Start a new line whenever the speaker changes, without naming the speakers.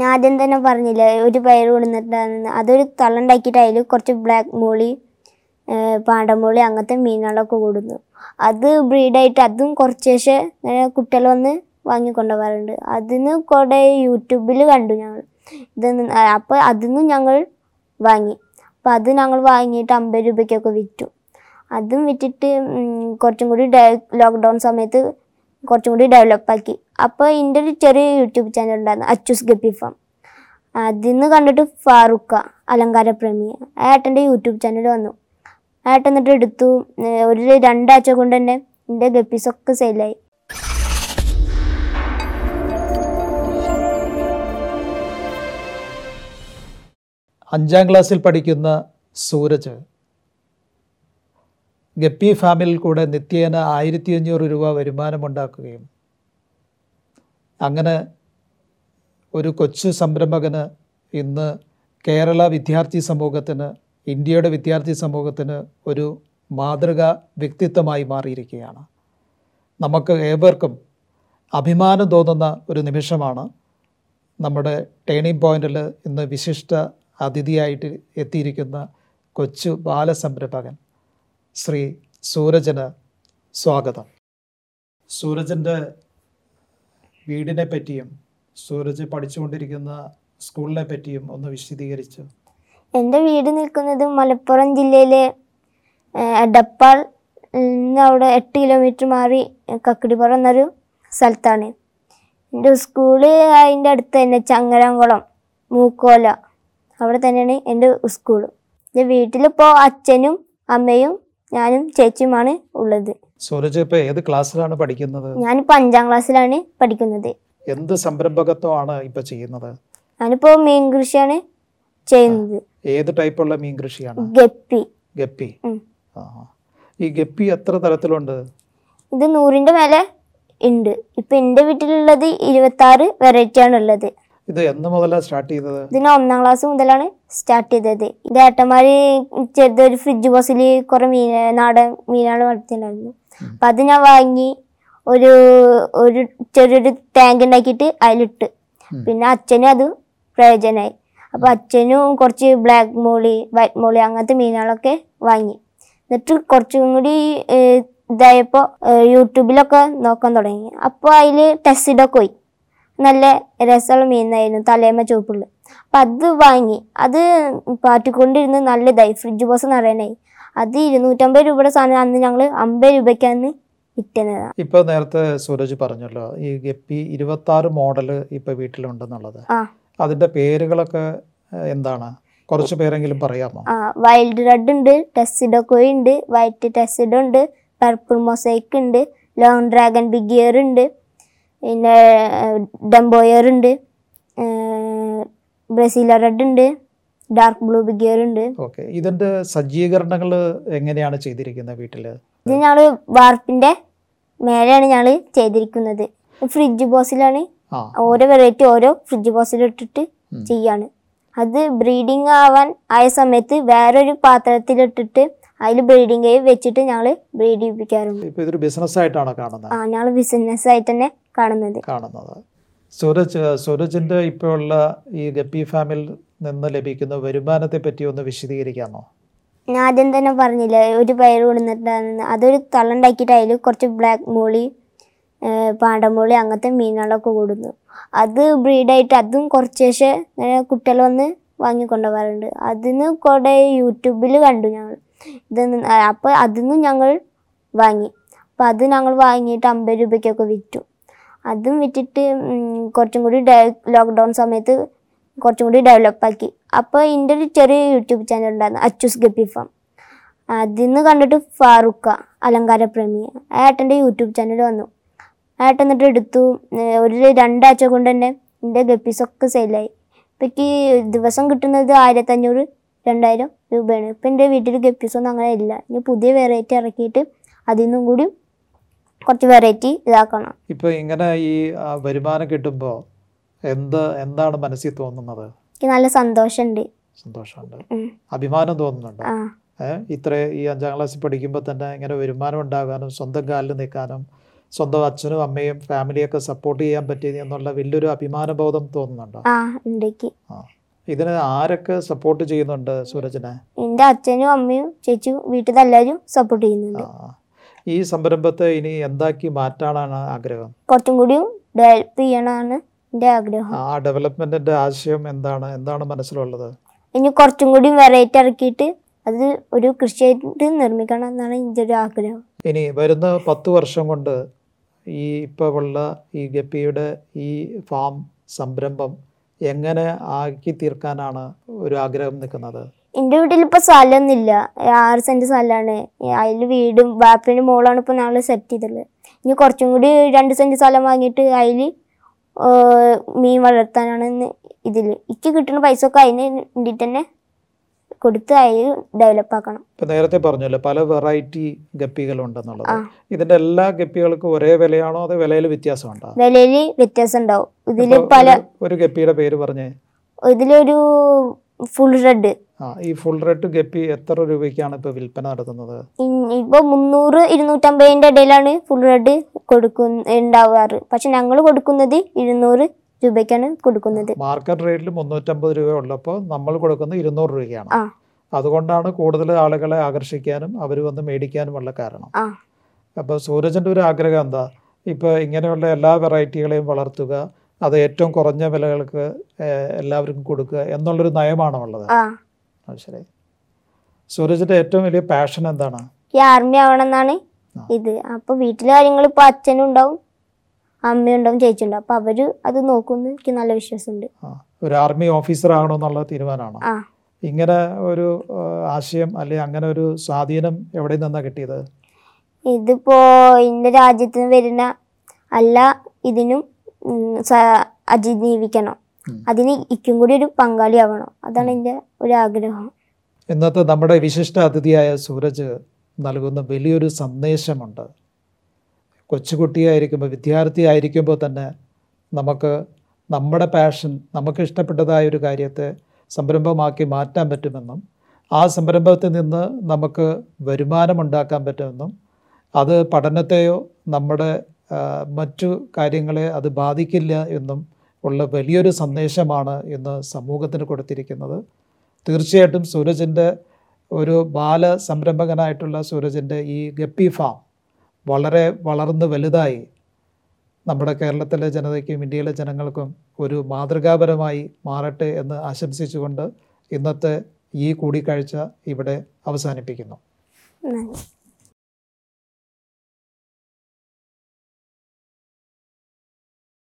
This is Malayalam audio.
ഞാൻ ആദ്യം തന്നെ പറഞ്ഞില്ലേ ഒരു പയർ കൊടുത്തിട്ടാണെന്ന് അതൊരു തള്ളുണ്ടാക്കിയിട്ട് അതിൽ കുറച്ച് ബ്ലാക്ക് മോളി പാണ്ടമോളി അങ്ങനത്തെ മീനുകളൊക്കെ കൊടുന്നു. അത് ബ്രീഡായിട്ട് അതും കുറച്ച് ശേഷം കുട്ടികൾ വന്ന് വാങ്ങിക്കൊണ്ടുപോകാറുണ്ട് അതിന് കുറേ യൂട്യൂബിൽ കണ്ടു ഞങ്ങൾ. ഇത് അപ്പോൾ അതിന്ന് ഞങ്ങൾ വാങ്ങി. അപ്പോൾ അത് ഞങ്ങൾ വാങ്ങിയിട്ട് അമ്പത് രൂപയ്ക്കൊക്കെ വിറ്റു. അതും വിറ്റിട്ട് കുറച്ചും കൂടി ലോക്ക്ഡൗൺ സമയത്ത് കുറച്ചും കൂടി ഡെവലപ്പാക്കി അപ്പോൾ എന്റെ ഒരു ചെറിയ യൂട്യൂബ് ചാനൽ ഉണ്ടായിരുന്നു അച്ചൂസ് ഗപ്പി ഫാം അതിൽ നിന്ന് കണ്ടിട്ട് ഫാറൂഖ അലങ്കാര പ്രേമി ഏട്ടന്റെ യൂട്യൂബ് ചാനൽ വന്നു. ആ ഏട്ടൻ എന്നിട്ട് എടുത്തു. ഒരു രണ്ടാഴ്ച കൊണ്ട് തന്നെ എന്റെ ഗപ്പീസൊക്കെ സെയിലായി
അഞ്ചാം ക്ലാസ്സിൽ പഠിക്കുന്ന സൂരജ് ഗപ്പി ഫാമിൽ കൂടെ നിത്യേന ആയിരത്തി അഞ്ഞൂറ് രൂപ വരുമാനമുണ്ടാക്കുകയും അങ്ങനെ ഒരു കൊച്ചു സംരംഭകന് ഇന്ന് കേരള വിദ്യാർത്ഥി സമൂഹത്തിന് ഇന്ത്യയുടെ വിദ്യാർത്ഥി സമൂഹത്തിന് ഒരു മാതൃകാ വ്യക്തിത്വമായി മാറിയിരിക്കുകയാണ്. നമുക്ക് ഏവർക്കും അഭിമാനം തോന്നുന്ന ഒരു നിമിഷമാണ് നമ്മുടെ ടേണിംഗ് പോയിന്റിൽ ഇന്ന് വിശിഷ്ട അതിഥിയായിട്ട് എത്തിയിരിക്കുന്ന കൊച്ചു ബാലസംരംഭകൻ. ശ്രീ സൂരജന് സ്വാഗതം. സൂരജന്റെ വീടിനെ പറ്റിയും സൂരജ് പഠിച്ചുകൊണ്ടിരിക്കുന്ന സ്കൂളിനെ പറ്റിയും ഒന്ന് വിശദീകരിച്ചു.
എന്റെ വീട് നിൽക്കുന്നത് മലപ്പുറം ജില്ലയിലെ ഏർ, എടപ്പാൾ നിന്ന് അവിടെ എട്ട് കിലോമീറ്റർ മാറി കക്കിടിപ്പുറം എന്നൊരു സ്ഥലത്താണ്. എന്റെ സ്കൂൾ അതിന്റെ അടുത്ത് തന്നെ ചങ്ങരംകുളം മൂക്കോല. അവിടെ തന്നെയാണ് എന്റെ സ്കൂൾ. എന്റെ വീട്ടിലിപ്പോൾ അച്ഛനും അമ്മയും ഞാനും ചേച്ചിയുമാണ് ഉള്ളത്.
സൂരജ് ഇപ്പൊ ഏത് ക്ലാസ്സിലാണ് പഠിക്കുന്നത്?
ഞാനിപ്പോ അഞ്ചാം ക്ലാസ്സിലാണ് പഠിക്കുന്നത്.
എന്ത് സംരംഭകത്വമാണ് ഇപ്പൊ ചെയ്യുന്നത്?
ഞാനിപ്പോ മീൻ കൃഷിയാണ് ചെയ്യുന്നത്
ഏത് ടൈപ്പുള്ള മീൻ കൃഷിയാണ്
ഗപ്പി.
ഗപ്പി.
ഉം.
ആ ഈ ഗപ്പി എത്ര തരത്തിലുണ്ട്?
ഇത് നൂറിന്റെ മേലെ ഉണ്ട് ഇപ്പൊ എന്റെ വീട്ടിലുള്ളത് ഇരുപത്തി ആറ് വെറൈറ്റി ആണ് ഉള്ളത്
ഇത് എന്ന് മുതലാണ് സ്റ്റാർട്ട് ചെയ്തത്?
ഇതിന് ഒന്നാം ക്ലാസ് മുതലാണ് സ്റ്റാർട്ട് ചെയ്തത്. ഇത് ഏട്ടന്മാര് ചെറുതൊരു ഫ്രിഡ്ജ് ബോക്സിൽ കുറെ മീൻ നാടൻ മീനാണ് വളർത്തിയിട്ടുണ്ടായിരുന്നു അപ്പൊ അത് ഞാൻ വാങ്ങി ഒരു ഒരു ചെറിയൊരു ടാങ്ക് ഉണ്ടാക്കിയിട്ട് അതിലിട്ട്. പിന്നെ അച്ഛനും അത് പ്രയോജനമായി അപ്പോൾ അച്ഛനും കുറച്ച് ബ്ലാക്ക് മോളി വൈറ്റ് മോളി അങ്ങനത്തെ മീനുകളൊക്കെ വാങ്ങി. എന്നിട്ട് കുറച്ചും കൂടി ഇതായപ്പോ ഇതായപ്പോൾ യൂട്യൂബിലൊക്കെ നോക്കാൻ തുടങ്ങി. അപ്പോൾ അതിൽ ടെസ്റ്റിഡൊക്കെ പോയി. നല്ല രസമുള്ള മീനായിരുന്നു തലേമ ചുവപ്പുള്ള. അപ്പം അത് വാങ്ങി. അത് പാറ്റിക്കൊണ്ടിരുന്ന് നല്ല ഇതായി ഫ്രിഡ്ജ് ബോസ് നിറയാനായി അത് ഇരുന്നൂറ്റമ്പത് രൂപയുടെ സാധനം അന്ന് ഞങ്ങൾ അമ്പത് രൂപയ്ക്കാണ് വിറ്റുന്നത്
ഇപ്പോൾ നേരത്തെ സൂരജ് പറഞ്ഞല്ലോ ഈ ഗപ്പി ഇരുപത്തി ആറ് മോഡൽ ഇപ്പൊ വീട്ടിലുണ്ടെന്നുള്ളത്. അതിന്റെ പേരുകളൊക്കെ എന്താണ്? കുറച്ച് പേരെങ്കിലും പറയാമോ?
വൈൽഡ് റെഡ് ഉണ്ട് ടെസ്സിഡോക്കോയി ഉണ്ട് വൈറ്റ് ടെസ്സിഡോ ഉണ്ട് പർപ്പിൾ മൊസൈക്ക് ഉണ്ട് ലോങ് ഡ്രാഗൺ ബിഗിയർ ഉണ്ട്. പിന്നെ ഡംബോയർ ഉണ്ട്. ബ്രസീല റെഡ് ഉണ്ട്. ഡാർക്ക് ബ്ലൂ ബിഗിയർ ഉണ്ട്.
ഓക്കെ. ഇതിന്റെ സജ്ജീകരണങ്ങൾ എങ്ങനെയാണ് ചെയ്തിരിക്കുന്നത് വീട്ടിൽ
ഇത് ഞങ്ങൾ വാർപ്പിന്റെ മേലെയാണ് ഞങ്ങൾ ചെയ്തിരിക്കുന്നത്. ഫ്രിഡ്ജ് ബോക്സിലാണ് ഓരോ വെറൈറ്റി ഓരോ ഫ്രിഡ്ജ് ബോക്സിൽ ഇട്ടിട്ട്. ചെയ്യാണ്. അത് ബ്രീഡിങ് ആവാൻ ആയ സമയത്ത് വേറൊരു പാത്രത്തിലിട്ടിട്ട് അതിൽ ബ്രീഡിങ് കേവ് വെച്ചിട്ട് ഞങ്ങൾ ബ്രീഡ് ചെയ്യിപ്പിക്കാറുണ്ട്.
ഇതൊരു ബിസിനസ്സായിട്ടാണോ കാണുന്നത്?
ആ ഞങ്ങൾ ബിസിനസ് ആയിട്ട് തന്നെ കാണുന്നത്.
കാണുന്നത്. സൂരജ് സൂരജിന്റെ ഇപ്പോൾ ഉള്ള ഈ ഗപ്പി ഫാമിൽ നിന്ന് ലഭിക്കുന്ന വരുമാനത്തെ പറ്റി ഒന്ന് വിശദീകരിക്കാമോ?
ഞാൻ ആദ്യം തന്നെ പറഞ്ഞില്ല ഒരു പയർ കൊടുത്തിട്ടാണെന്ന് അതൊരു തള്ളുണ്ടാക്കിയിട്ട് അതിൽ കുറച്ച് ബ്ലാക്ക് മോളി പാണ്ടമോളി അങ്ങനത്തെ മീനുകളൊക്കെ കൂടുന്നു. അത് ബ്രീഡായിട്ട് അതും കുറച്ച് ശേഷം കുട്ടികൾ വന്ന് വാങ്ങിക്കൊണ്ടുപോകാറുണ്ട്. അതിന് കുറേ യൂട്യൂബിൽ കണ്ടു ഞങ്ങൾ ഇത് അപ്പോൾ അതിന്നും ഞങ്ങൾ വാങ്ങി. അപ്പോൾ അത് ഞങ്ങൾ വാങ്ങിയിട്ട് അമ്പത് രൂപയ്ക്കൊക്കെ വിറ്റു. അതും വിറ്റിട്ട് കുറച്ചും കൂടി ഡെ ലോക്ക്ഡൗൺ സമയത്ത് കുറച്ചും കൂടി ഡെവലപ്പാക്കി അപ്പോൾ എന്റെ ഒരു ചെറിയ യൂട്യൂബ് ചാനൽ ഉണ്ടായിരുന്നു അച്ചുസ് ഗപ്പി ഫാം അതിന്ന് കണ്ടിട്ട് ഫാറൂഖ അലങ്കാര പ്രേമി ഏട്ടന്റെ യൂട്യൂബ് ചാനൽ വന്നു. ഏട്ടൻ എന്നിട്ട് എടുത്തു. ഒരു രണ്ടാഴ്ച കൊണ്ട് തന്നെ എന്റെ ഗപ്പീസൊക്കെ സെയിലായി ഇപ്പം ദിവസം കിട്ടുന്നത് ആയിരത്തഞ്ഞൂറ് രണ്ടായിരം രൂപയാണ്. ഇപ്പം എന്റെ വീട്ടിൽ ഗപ്പീസൊന്നും അങ്ങനെ ഇല്ല. ഇനി പുതിയ വെറൈറ്റി ഇറക്കിയിട്ട് അതിൽ നിന്നും കൂടി കുറച്ച് വെറൈറ്റി ഇതാക്കണം.
ഇപ്പോൾ ഇങ്ങനെ ഈ വരുമാനം കിട്ടുമ്പോൾ എന്ത് എന്താണ് മനസ്സിൽ തോന്നുന്നത്?
എനിക്ക് നല്ല സന്തോഷമുണ്ട്.
സന്തോഷമുണ്ട്. അഭിമാനം തോന്നുന്നുണ്ട്? ഇത്ര ഈ അഞ്ചാം ക്ലാസ്സിൽ പഠിക്കുമ്പോൾ തന്നെ ഇങ്ങനെ വരുമാനം ഉണ്ടാകാനും സ്വന്തം കാലിൽ നിൽക്കാനും സ്വന്തം അച്ഛനും അമ്മയും ഫാമിലിയൊക്കെ സപ്പോർട്ട് ചെയ്യാൻ പറ്റിയത് എന്നുള്ള വലിയൊരു അഭിമാനബോധം തോന്നുന്നുണ്ടോ?
ആ.
ഇതിന് ആരൊക്കെ സപ്പോർട്ട് ചെയ്യുന്നുണ്ട് സൂരജിനെ?
എന്റെ അച്ഛനും അമ്മയും ചേച്ചിയും വീട്ടിൽ എല്ലാവരും സപ്പോർട്ട് ചെയ്യുന്നുണ്ട്
ഈ സംരംഭത്തെ ഇനി എന്താക്കി മാറ്റാനാണ് ആഗ്രഹം?
കുറച്ചും കൂടി ഡെവലപ്പ് ചെയ്യണമെന്നാണ് എന്റെ ആഗ്രഹം.
ആ ഡെവലപ്മെന്റിന്റെ ആശയം എന്താണ്? എന്താണ് മനസ്സിലുള്ളത്?
ഇനി കുറച്ചും കൂടി വെറൈറ്റി ഇറക്കിയിട്ട് അത് ഒരു കൃഷിയായിട്ട് നിർമ്മിക്കണം എന്നാണ് എന്റെ ഒരു ആഗ്രഹം.
ഇനി വരുന്ന പത്ത് വർഷം കൊണ്ട് ഈ ഇപ്പോൾ ഉള്ള ഈ ഗപ്പിയുടെ ഈ ഫാം സംരംഭം എങ്ങനെ ആക്കി തീർക്കാനാണ് ഒരു ആഗ്രഹം നിൽക്കുന്നത്?
എന്റെ വീട്ടിൽ ഇപ്പോൾ സ്ഥലമൊന്നുമില്ല. ആറ് സെന്റ് സ്ഥലമാണ്. അതിൽ വീടും ബാപ്പിന്റെ മോളാണ് ഇപ്പോൾ ഞങ്ങൾ സെറ്റ് ചെയ്തിട്ടുള്ളത് ഇനി കുറച്ചും കൂടി രണ്ട് സെന്റ് സ്ഥലം വാങ്ങിയിട്ട് അതിൽ മീൻ വളർത്താനാണ് ഇതിൽ. ഇക്ക് കിട്ടുന്ന പൈസ ഒക്കെ അതിന് വേണ്ടിയിട്ട് തന്നെ കൊടുത്ത് അതിൽ ഡെവലപ്പ് ആക്കണം.
ഇപ്പൊ നേരത്തെ പറഞ്ഞല്ലോ പല വെറൈറ്റി ഗപ്പികൾ
ഉണ്ടെന്നുള്ളത്
ഇതിന്റെ എല്ലാ ഗപ്പികൾക്കും ഒരേ വിലയാണോ അതോ വിലയിൽ വ്യത്യാസമുണ്ടോ?
വിലയിൽ വ്യത്യാസം ഉണ്ടാവും ഇതിൽ പല
ഒരു- ഒരു ഗപ്പിയുടെ പേര് പറഞ്ഞേ.
ഇതിലൊരു ഫുൾ റെഡ്
ആ ഈ ഫുൾ റെഡ് ഗപ്പി എത്ര രൂപയ്ക്കാണ് ഇപ്പൊ വിൽപ്പന നടത്തുന്നത്?
ഇപ്പൊ മുന്നൂറ് ഇരുന്നൂറ്റമ്പതിന്റെ ഇടയിലാണ് ഫുൾ റെഡ് കൊടുക്കുന്ന ഉണ്ടാവാറ്. പക്ഷെ ഞങ്ങൾ കൊടുക്കുന്നത് ഇരുന്നൂറ് രൂപയ്ക്കാണ് കൊടുക്കുന്നത്.
മാർക്കറ്റ് റേറ്റിൽ മുന്നൂറ്റമ്പത് രൂപ ഉള്ളപ്പോൾ നമ്മൾ കൊടുക്കുന്നത് ഇരുന്നൂറ്
രൂപയാണ്.
അതുകൊണ്ടാണ് കൂടുതൽ ആളുകളെ ആകർഷിക്കാനും അവർ വന്ന് മേടിക്കാനുമുള്ള കാരണം.
അപ്പൊ
അപ്പോൾ സൂരജിന്റെ ഒരു ആഗ്രഹം എന്താ? ഇപ്പോൾ ഇങ്ങനെയുള്ള എല്ലാ വെറൈറ്റികളെയും വളർത്തുക അത് ഏറ്റവും കുറഞ്ഞ വിലകൾക്ക് എല്ലാവർക്കും കൊടുക്കുക എന്നുള്ളൊരു നയമാണോ ഉള്ളത്? ശരി. സൂരജിന്റെ ഏറ്റവും വലിയ പാഷൻ എന്താണ്?
ഈ ആർമി ആവണമെന്നാണ്. ഇത്. അപ്പൊ വീട്ടിലെ കാര്യങ്ങൾ ഇപ്പൊ അച്ഛനും ഉണ്ടാവും അമ്മയും ചേച്ചിയുണ്ടാവും. അപ്പൊ അവർ അത് നോക്കുമെന്ന് എനിക്ക് നല്ല വിശ്വാസമുണ്ട്.
ഒരു ആർമി ഓഫീസർ ആകണമെന്നുള്ള തീരുമാനമാണോ? ഇങ്ങനെ ഒരു ആശയം അല്ലെ അങ്ങനെ ഒരു സ്വാധീനം എവിടെ നിന്നാ കിട്ടിയത്?
ഇതിപ്പോ എന്റെ രാജ്യത്ത് വരുന്ന അല്ല ഇതിനും അതിജീവിക്കണം. അതിന് ഇക്കും കൂടി ഒരു പങ്കാളിയാവണം അതാണ് എന്റെ ഒരു ആഗ്രഹം.
ഇന്നത്തെ നമ്മുടെ വിശിഷ്ട അതിഥിയായ സൂരജ് നൽകുന്ന വലിയൊരു സന്ദേശമുണ്ട്. കൊച്ചുകുട്ടിയായിരിക്കുമ്പോൾ വിദ്യാർത്ഥിയായിരിക്കുമ്പോൾ തന്നെ നമുക്ക് നമ്മുടെ പാഷൻ നമുക്ക് ഇഷ്ടപ്പെട്ടതായ ഒരു കാര്യത്തെ സംരംഭമാക്കി മാറ്റാൻ പറ്റുമെന്നും ആ സംരംഭത്തിൽ നിന്ന് നമുക്ക് വരുമാനമുണ്ടാക്കാൻ പറ്റുമെന്നും അത് പഠനത്തെയോ നമ്മുടെ മറ്റു കാര്യങ്ങളെ അത് ബാധിക്കില്ല എന്നും ഉള്ള വലിയൊരു സന്ദേശമാണ് ഇന്ന് സമൂഹത്തിന് കൊടുത്തിരിക്കുന്നത്. തീർച്ചയായിട്ടും സൂരജിന്റെ ഒരു ബാല സംരംഭകനായിട്ടുള്ള സൂരജിന്റെ ഈ ഗപ്പി ഫാം വളരെ വളർന്ന് വലുതായി നമ്മുടെ കേരളത്തിലെ ജനതയ്ക്കും ഇന്ത്യയിലെ ജനങ്ങൾക്കും ഒരു മാതൃകാപരമായി മാറട്ടെ എന്ന് ആശംസിച്ചുകൊണ്ട് ഇന്നത്തെ ഈ കൂടിക്കാഴ്ച ഇവിടെ അവസാനിപ്പിക്കുന്നു.